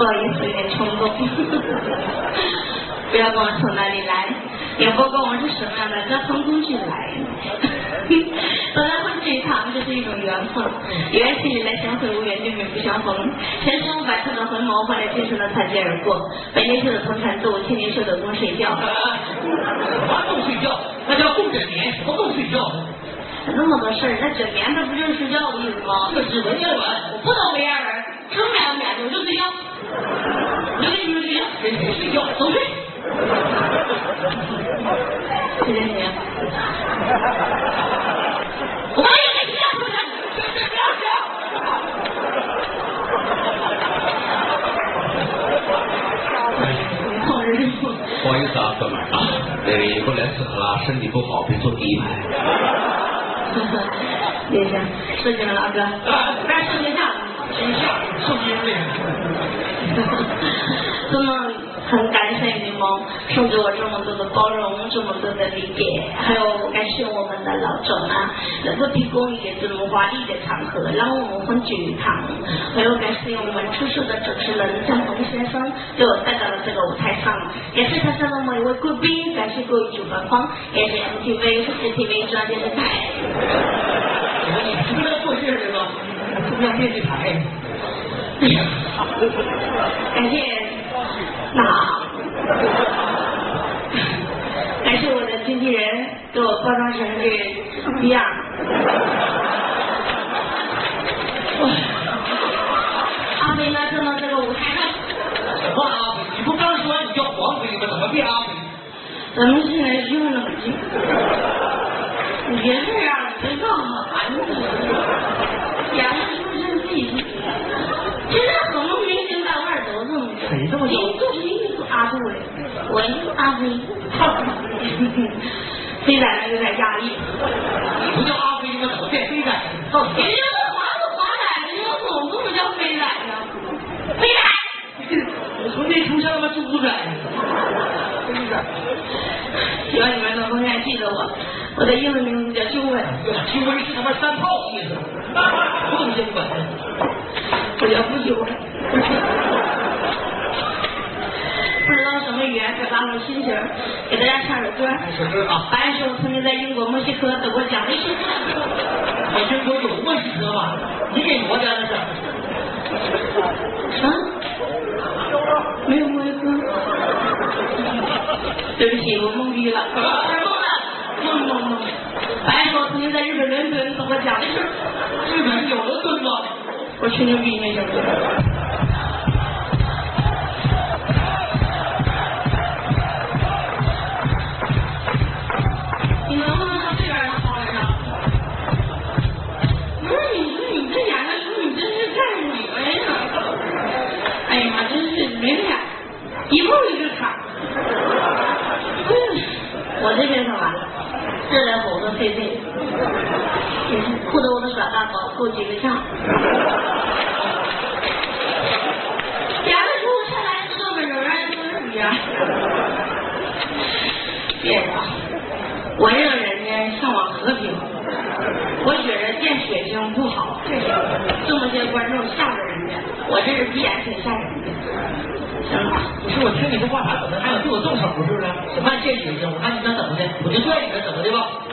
不好意思，有点冲动。不要问我从哪里来，也不管我是什么样的交通工具来。本来会这一趟就是一种缘分，缘起里来相会，无缘就命不相逢。前生百次的回眸，换来今生的擦肩而过。百年修的同船渡，千年修的共睡觉。什共睡觉？那叫共枕眠，什么共睡觉？那么多事儿，那枕眠那不就是睡觉的意思吗？这是文言文，我不懂文言文，什么文言文？就睡觉。你们睡觉，睡觉？都睡。谢谢你。我刚也给你讲，不是？不要不好意思啊，哥们儿啊，因为过来迟了，身体不好，别坐第一排。别下，收起来了，哥。来，收一下，收一下，收金哈哈，怎么？很感谢你们送给我这么多的包容，这么多的理解，还有感谢我们的老总啊，能够提供一个这么华丽的场合，让我们欢聚一堂。还有感谢我们出色的主持人张鹏先生，给我带到了这个舞台上。感谢台上的每一位贵宾，感谢各位主办方，感谢 MTV、CCTV 专电视台。你不是要做这个吗？中央电视台。感谢。那，感谢我的经纪人给我包装成这样。阿飞呢？站到这个舞台上。什么阿飞？你不刚说你叫黄飞吗？怎么变阿飞？咱们现在就冷静。你别这样，你这干嘛呢？演的是不是自己？现在很多明星大腕都这么谁这么说？阿杜嘞，我阿飞，飞仔呢有点压力。你不叫阿飞吗？怎么变飞仔？人家是华子华仔，人家总这么叫飞仔呢？飞仔，我从这出像他妈猪仔。希望你们能永远记得我，我的英文名字叫修文。修文是他妈三炮意思，不修文。我叫不修文。不知道什么语言表达我心情，给大家唱首歌。首歌啊！答案是我曾经在英国墨西哥得过奖的诗歌。我听说有墨西哥吗？你给国家的是？啊？没有墨西哥。对不起，我懵逼了。懵了，懵懵懵。答案是我曾经在日本伦敦得过奖的诗。日本有伦敦吗？我吹牛逼没行吗？热来火的飞飞，哭得我都耍大包，够几个呛。两个猪下来知道个人儿都是一样。别的，我这个人呢向往和平，我觉得见血腥不好，这么些观众吓着人家，我这是闭眼挺吓人的。不是我听你这话咋怎么？还想对我动手是不是？什么见血腥？我看你想怎么的，我就拽你了，怎么的吧？